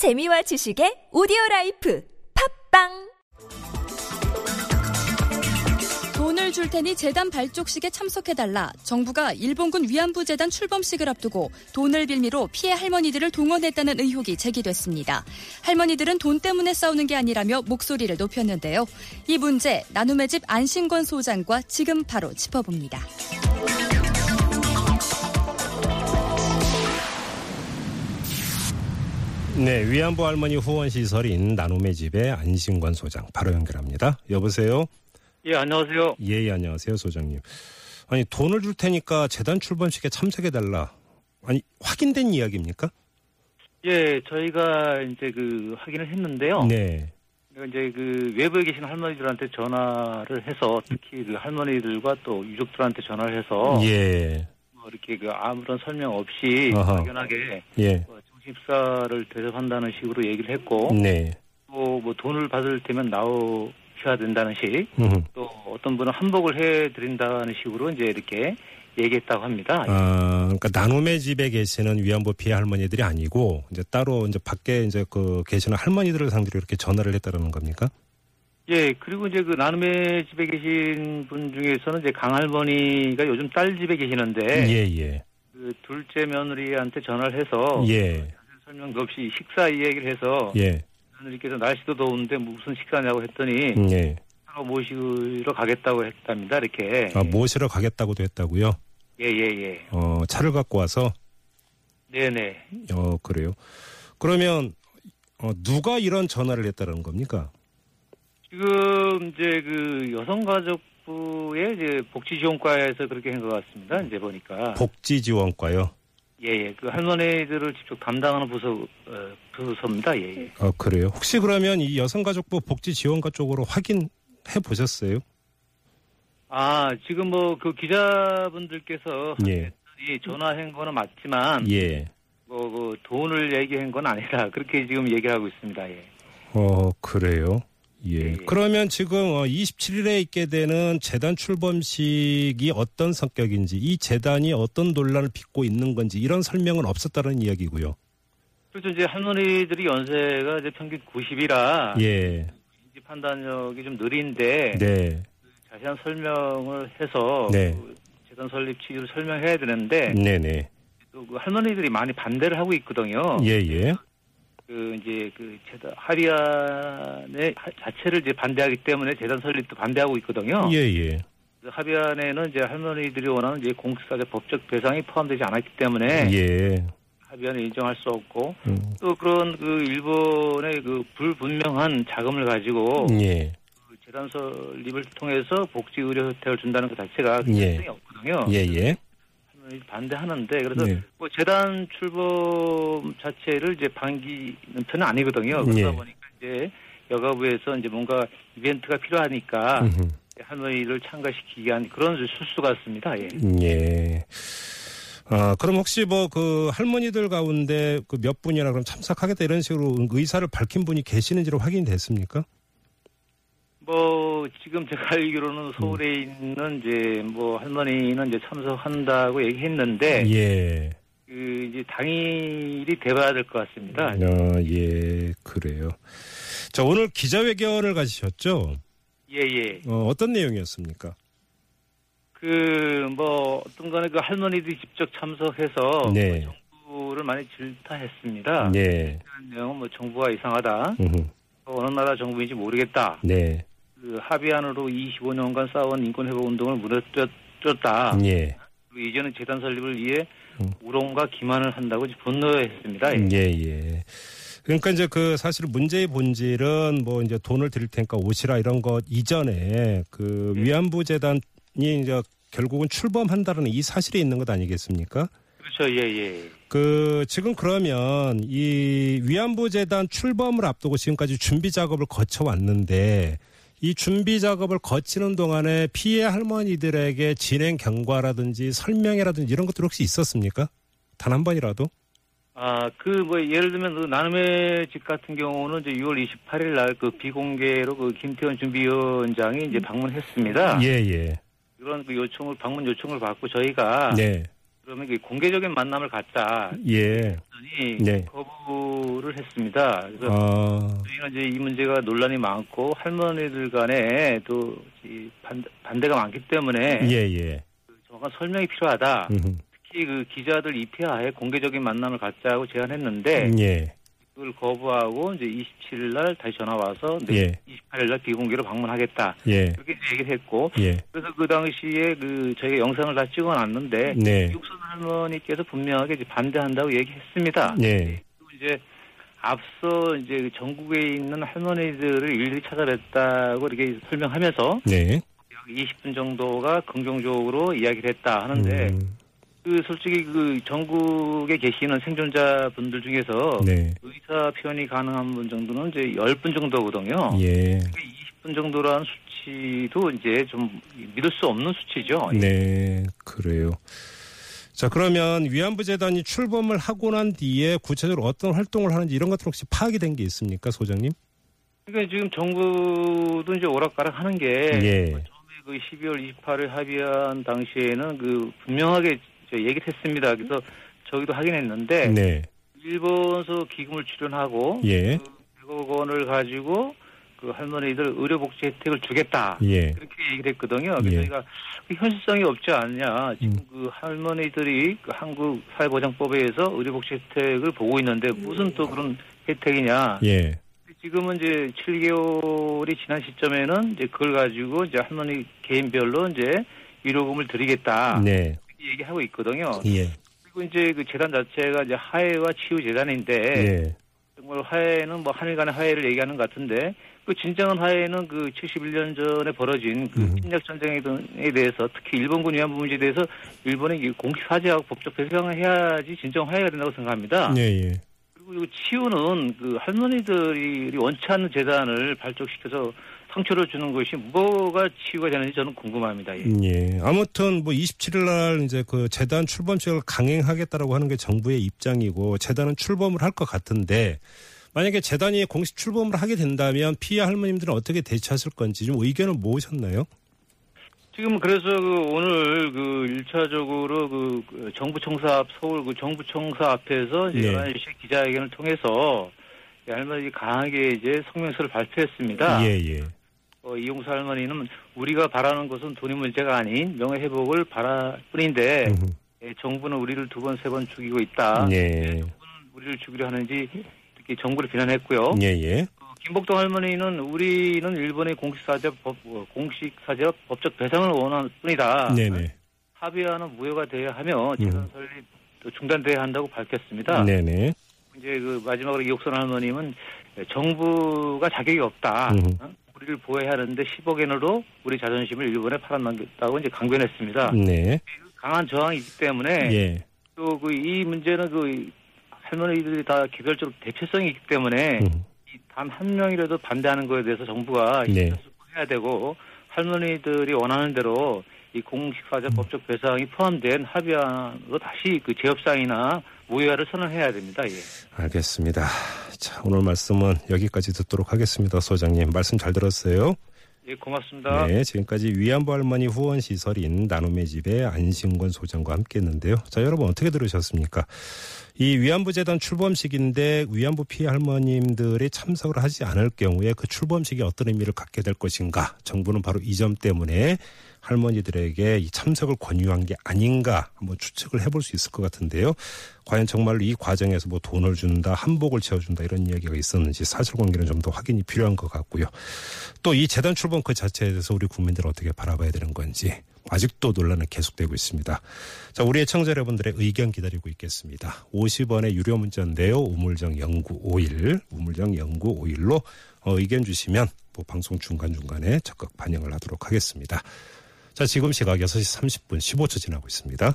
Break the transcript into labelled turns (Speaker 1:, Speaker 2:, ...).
Speaker 1: 재미와 지식의 오디오 라이프 팟빵
Speaker 2: 돈을 줄 테니 재단 발족식에 참석해달라. 정부가 일본군 위안부 재단 출범식을 앞두고 돈을 빌미로 피해 할머니들을 동원했다는 의혹이 제기됐습니다. 할머니들은 돈 때문에 싸우는 게 아니라며 목소리를 높였는데요. 이 문제 나눔의 집 안신권 소장과 지금 바로 짚어봅니다.
Speaker 3: 네, 위안부 할머니 후원 시설인 나눔의 집의 안신관 소장 바로 연결합니다. 여보세요.
Speaker 4: 예, 안녕하세요.
Speaker 3: 예, 예, 안녕하세요, 소장님. 아니 돈을 줄 테니까 재단 출범식에 참석해 달라. 아니 확인된 이야기입니까?
Speaker 4: 예, 저희가 이제 그 확인을 했는데요.
Speaker 3: 네.
Speaker 4: 이제 그 외부에 계신 할머니들한테 전화를 해서 특히 그 할머니들과 또 유족들한테 전화를 해서
Speaker 3: 예.
Speaker 4: 뭐 이렇게 그 아무런 설명 없이
Speaker 3: 아하.
Speaker 4: 막연하게
Speaker 3: 예.
Speaker 4: 뭐 정신입사를 대접한다는 식으로 얘기를 했고
Speaker 3: 네.
Speaker 4: 또 뭐 돈을 받을 테면 나오셔야 된다는 식,
Speaker 3: 음.
Speaker 4: 또 어떤 분은 한복을 해드린다는 식으로 이제 이렇게 얘기했다고 합니다.
Speaker 3: 아, 그러니까 나눔의 집에 계시는 위안부 피해 할머니들이 아니고 이제 따로 이제 밖에 이제 그 계시는 할머니들을 상대로 이렇게 전화를 했다라는 겁니까?
Speaker 4: 예, 그리고 이제 그 나눔의 집에 계신 분 중에서는 이제 강할머니가 요즘 딸 집에 계시는데
Speaker 3: 예, 예.
Speaker 4: 그 둘째 며느리한테 전화를 해서
Speaker 3: 예.
Speaker 4: 설명도 없이 식사 이야기를 해서
Speaker 3: 예.
Speaker 4: 며느리께서 날씨도 더운데 무슨 식사냐고 했더니
Speaker 3: 예.
Speaker 4: 차로 모시러 가겠다고 했답니다. 이렇게.
Speaker 3: 아, 모시러 가겠다고도 했다고요?
Speaker 4: 예, 예, 예.
Speaker 3: 어, 차를 갖고 와서
Speaker 4: 네네.
Speaker 3: 어, 그래요. 그러면 어, 누가 이런 전화를 했다는 겁니까?
Speaker 4: 지금 이제 그 여성가족부의 이제 복지지원과에서 그렇게 한 것 같습니다. 이제 보니까.
Speaker 3: 복지지원과요.
Speaker 4: 예, 예. 그 할머니들을 직접 담당하는 부서, 어, 부서입니다. 예, 예.
Speaker 3: 어, 그래요. 혹시 그러면 이 여성가족부 복지지원과 쪽으로 확인해 보셨어요?
Speaker 4: 아, 지금 뭐 그 기자분들께서
Speaker 3: 예.
Speaker 4: 이 전화한 거는 맞지만
Speaker 3: 예.
Speaker 4: 뭐 그 돈을 얘기한 건 아니다. 그렇게 지금 얘기하고 있습니다. 예.
Speaker 3: 어, 그래요. 예.
Speaker 4: 예, 예.
Speaker 3: 그러면 지금 어, 27일에 있게 되는 재단 출범식이 어떤 성격인지, 이 재단이 어떤 논란을 빚고 있는 건지 이런 설명은 없었다는 이야기고요.
Speaker 4: 그렇죠. 이제 할머니들이 연세가 이제 평균 90이라
Speaker 3: 예.
Speaker 4: 판단력이 좀 느린데
Speaker 3: 네.
Speaker 4: 자세한 설명을 해서
Speaker 3: 네.
Speaker 4: 그 재단 설립 취지를 설명해야 되는데
Speaker 3: 네, 네.
Speaker 4: 또 그 할머니들이 많이 반대를 하고 있거든요.
Speaker 3: 예, 예.
Speaker 4: 그 이제 그 재단 합의안의 하- 자체를 이제 반대하기 때문에 재단 설립도 반대하고 있거든요.
Speaker 3: 예, 예.
Speaker 4: 그 합의안에는 이제 할머니들이 원하는 이제 공식사적 법적 배상이 포함되지 않았기 때문에
Speaker 3: 예.
Speaker 4: 합의안을 인정할 수 없고
Speaker 3: 음,
Speaker 4: 또 그런 그 일본의 그 불분명한 자금을 가지고
Speaker 3: 예.
Speaker 4: 그 재단 설립을 통해서 복지 의료 혜택을 준다는 것 자체가
Speaker 3: 예.
Speaker 4: 가능성이 없거든요.
Speaker 3: 예, 예.
Speaker 4: 반대하는데 그래서
Speaker 3: 네.
Speaker 4: 뭐 재단 출범 자체를 이제 반기는 편은 아니거든요.
Speaker 3: 예.
Speaker 4: 그러다 보니까 이제 여가부에서 이제 뭔가 이벤트가 필요하니까
Speaker 3: 음흠.
Speaker 4: 할머니를 참가시키기 위한 그런 술수 같습니다. 예.
Speaker 3: 예. 아, 그럼 혹시 뭐 그 할머니들 가운데 그 몇 분이나 그럼 참석하겠다 이런 식으로 의사를 밝힌 분이 계시는지로 확인이 됐습니까?
Speaker 4: 뭐 지금 제가 알기로는 서울에 있는 이제 뭐 할머니는 이제 참석한다고 얘기했는데
Speaker 3: 예.
Speaker 4: 그 이제 당일이 돼봐야 될 것 같습니다.
Speaker 3: 어, 예, 그래요. 자, 오늘 기자회견을 가지셨죠?
Speaker 4: 예 예.
Speaker 3: 어, 어떤 내용이었습니까?
Speaker 4: 그 뭐 어떤 간에 그 할머니들이 직접 참석해서
Speaker 3: 네.
Speaker 4: 뭐 정부를 많이 질타했습니다.
Speaker 3: 네.
Speaker 4: 그런 내용은 뭐 정부가 이상하다.
Speaker 3: 음흠.
Speaker 4: 어느 나라 정부인지 모르겠다.
Speaker 3: 네.
Speaker 4: 그 합의안으로 25년간 싸운 인권회복 운동을 무너뜨렸다.
Speaker 3: 예.
Speaker 4: 이제는 재단 설립을 위해
Speaker 3: 음.
Speaker 4: 우롱과 기만을 한다고 분노했습니다. 예.
Speaker 3: 예, 예. 그러니까 이제 그 사실 문제의 본질은 뭐 이제 돈을 드릴 테니까 오시라 이런 것 이전에 그
Speaker 4: 네.
Speaker 3: 위안부 재단이 이제 결국은 출범한다는 이 사실이 있는 것 아니겠습니까?
Speaker 4: 그렇죠. 예, 예.
Speaker 3: 그 지금 그러면 이 위안부 재단 출범을 앞두고 지금까지 준비 작업을 거쳐 왔는데 이 준비 작업을 거치는 동안에 피해 할머니들에게 진행 경과라든지 설명회라든지 이런 것들 혹시 있었습니까? 단 한 번이라도?
Speaker 4: 아, 그, 뭐, 예를 들면, 그, 나눔의 집 같은 경우는 이제 6월 28일 날 그 비공개로 그 김태원 준비위원장이 이제 방문했습니다.
Speaker 3: 예, 예.
Speaker 4: 그런 그 요청을, 방문 요청을 받고 저희가
Speaker 3: 네.
Speaker 4: 그러면 그 공개적인 만남을 갖자.
Speaker 3: 예. 네.
Speaker 4: 거부를 했습니다. 그래서
Speaker 3: 아,
Speaker 4: 저희가 이제 이 문제가 논란이 많고 할머니들 간에 또이 반, 반대가 많기 때문에
Speaker 3: 예, 예.
Speaker 4: 정확한 설명이 필요하다.
Speaker 3: 음흠.
Speaker 4: 특히 그 기자들 입회하에 공개적인 만남을 갖자고 제안했는데
Speaker 3: 예.
Speaker 4: 그걸 거부하고 이제 27일 날 다시 전화 와서
Speaker 3: 예.
Speaker 4: 28일 날 비공개로 방문하겠다.
Speaker 3: 예.
Speaker 4: 이제 얘기를 했고
Speaker 3: 예.
Speaker 4: 그래서 그 당시에 그 저희가 영상을 다 찍어놨는데
Speaker 3: 네.
Speaker 4: 육선 할머니께서 분명하게 반대한다고 얘기했습니다.
Speaker 3: 네.
Speaker 4: 그리고 이제 앞서 이제 그 전국에 있는 할머니들을 일일이 찾아냈다고 이렇게 설명하면서
Speaker 3: 네.
Speaker 4: 약 20분 정도가 긍정적으로 이야기를 했다 하는데
Speaker 3: 음,
Speaker 4: 그 솔직히 그 전국에 계시는 생존자 분들 중에서
Speaker 3: 네.
Speaker 4: 의사 표현이 가능한 분 정도는 이제 10분 정도거든요.
Speaker 3: 예.
Speaker 4: 20분 정도라는 수치도 이제 좀 믿을 수 없는 수치죠.
Speaker 3: 네, 그래요. 자, 그러면 위안부 재단이 출범을 하고 난 뒤에 구체적으로 어떤 활동을 하는지 이런 것들 혹시 파악이 된 게 있습니까, 소장님?
Speaker 4: 그러니까 지금 정부도 이제 오락가락 하는 게
Speaker 3: 예.
Speaker 4: 그 12월 28일 합의한 당시에는 그 분명하게 저 얘기를 했습니다. 그래서 저희도 확인했는데
Speaker 3: 네.
Speaker 4: 일본서 기금을 출연하고
Speaker 3: 예.
Speaker 4: 그 100억 원을 가지고 그 할머니들 의료복지 혜택을 주겠다.
Speaker 3: 예.
Speaker 4: 그렇게 얘기를 했거든요. 그래서
Speaker 3: 예.
Speaker 4: 저희가 그 현실성이 없지 않냐. 지금
Speaker 3: 음.
Speaker 4: 그 할머니들이 그 한국 사회보장법에 의해서 의료복지 혜택을 보고 있는데 무슨 또 그런 혜택이냐.
Speaker 3: 예.
Speaker 4: 지금은 이제 7개월이 지난 시점에는 이제 그걸 가지고 이제 할머니 개인별로 이제 위로금을 드리겠다.
Speaker 3: 네.
Speaker 4: 얘기하고 있거든요.
Speaker 3: 예.
Speaker 4: 그리고 이제 그 재단 자체가 이제 하해와 치유 재단인데
Speaker 3: 예.
Speaker 4: 정말 화해는 뭐 한일 간의 화해를 얘기하는 것 같은데 그 진정한 화해는 그 71년 전에 벌어진 그 음.侵略전쟁에 대해서 특히 일본군 위안부 문제에 대해서 일본이 이 공식 사죄하고 법적 배상을 해야지 진정 화해가 된다고 생각합니다.
Speaker 3: 예, 예.
Speaker 4: 그리고 이 치유는 그 할머니들이 원치 않는 재단을 발족시켜서 상처를 주는 것이 뭐가 치유가 되는지 저는 궁금합니다. 예.
Speaker 3: 예. 아무튼 뭐 27일 날 이제 그 재단 출범식을 강행하겠다라고 하는 게 정부의 입장이고 재단은 출범을 할 것 같은데 만약에 재단이 공식 출범을 하게 된다면 피해 할머님들은 어떻게 대처하실 건지 좀 의견을 모으셨나요?
Speaker 4: 지금 그래서 그 오늘 그 일차적으로 그, 그 정부청사 앞 서울 그 정부청사 앞에서 이제
Speaker 3: 네.
Speaker 4: 11시 기자회견을 통해서 이 할머니 강하게 이제 성명서를 발표했습니다.
Speaker 3: 예, 예.
Speaker 4: 어, 이용수 할머니는 우리가 바라는 것은 돈이 문제가 아닌 명예 회복을 바랄 뿐인데. 예, 정부는 우리를 두 번세번 죽이고 있다.
Speaker 3: 예.
Speaker 4: 우리를 죽이려 하는지 이렇게 정부를 비난했고요.
Speaker 3: 예, 예.
Speaker 4: 어, 김복동 할머니는 우리는 일본의 공식사죄 법 어, 공식사죄 법적 배상을 원하는 뿐이다.
Speaker 3: 네네.
Speaker 4: 합의하는 무효가 돼야 하며 재단 설립 또 중단돼야 한다고 밝혔습니다.
Speaker 3: 네네.
Speaker 4: 이제 그 마지막으로 이옥선 할머님은 정부가 자격이 없다.
Speaker 3: 음.
Speaker 4: 어? 우리를 보호해야 하는데 10억 엔으로 우리 자존심을 일본에 팔아넘겼다고 이제 강변했습니다.
Speaker 3: 네.
Speaker 4: 강한 저항이 있기 때문에
Speaker 3: 예.
Speaker 4: 또그 이 문제는 그 할머니들이 다 개별적으로 대표성이 있기 때문에
Speaker 3: 음.
Speaker 4: 단한 명이라도 반대하는 거에 대해서 정부가
Speaker 3: 네.
Speaker 4: 해야 되고 할머니들이 원하는 대로 이
Speaker 3: 음.
Speaker 4: 법적 배상이 포함된 합의안으로 다시 그 재협상이나 무효화를 선언해야 됩니다. 예.
Speaker 3: 알겠습니다. 자, 오늘 말씀은 여기까지 듣도록 하겠습니다. 소장님. 말씀 잘 들었어요?
Speaker 4: 예, 고맙습니다.
Speaker 3: 네, 지금까지 위안부 할머니 후원 시설인 나눔의 집의 안신권 소장과 함께했는데요. 자, 여러분 어떻게 들으셨습니까? 이 위안부 재단 출범식인데 위안부 피해 할머님들이 참석을 하지 않을 경우에 그 출범식이 어떤 의미를 갖게 될 것인가? 정부는 바로 이 점 때문에 할머니들에게 이 참석을 권유한 게 아닌가 한번 추측을 해볼 수 있을 것 같은데요. 과연 정말로 이 과정에서 뭐 돈을 준다, 한복을 채워준다 이런 이야기가 있었는지 사실관계는 좀 더 확인이 필요한 것 같고요. 또 이 재단 출범 그 자체에 대해서 우리 국민들 어떻게 바라봐야 되는 건지 아직도 논란은 계속되고 있습니다. 자, 우리 애청자 여러분들의 의견 기다리고 있겠습니다. 50원의 유료 문자인데요. 우물정 0951, 우물정 0951로 어, 의견 주시면 뭐 방송 중간중간에 적극 반영을 하도록 하겠습니다. 자, 지금 시각 6시 30분 15초 지나고 있습니다.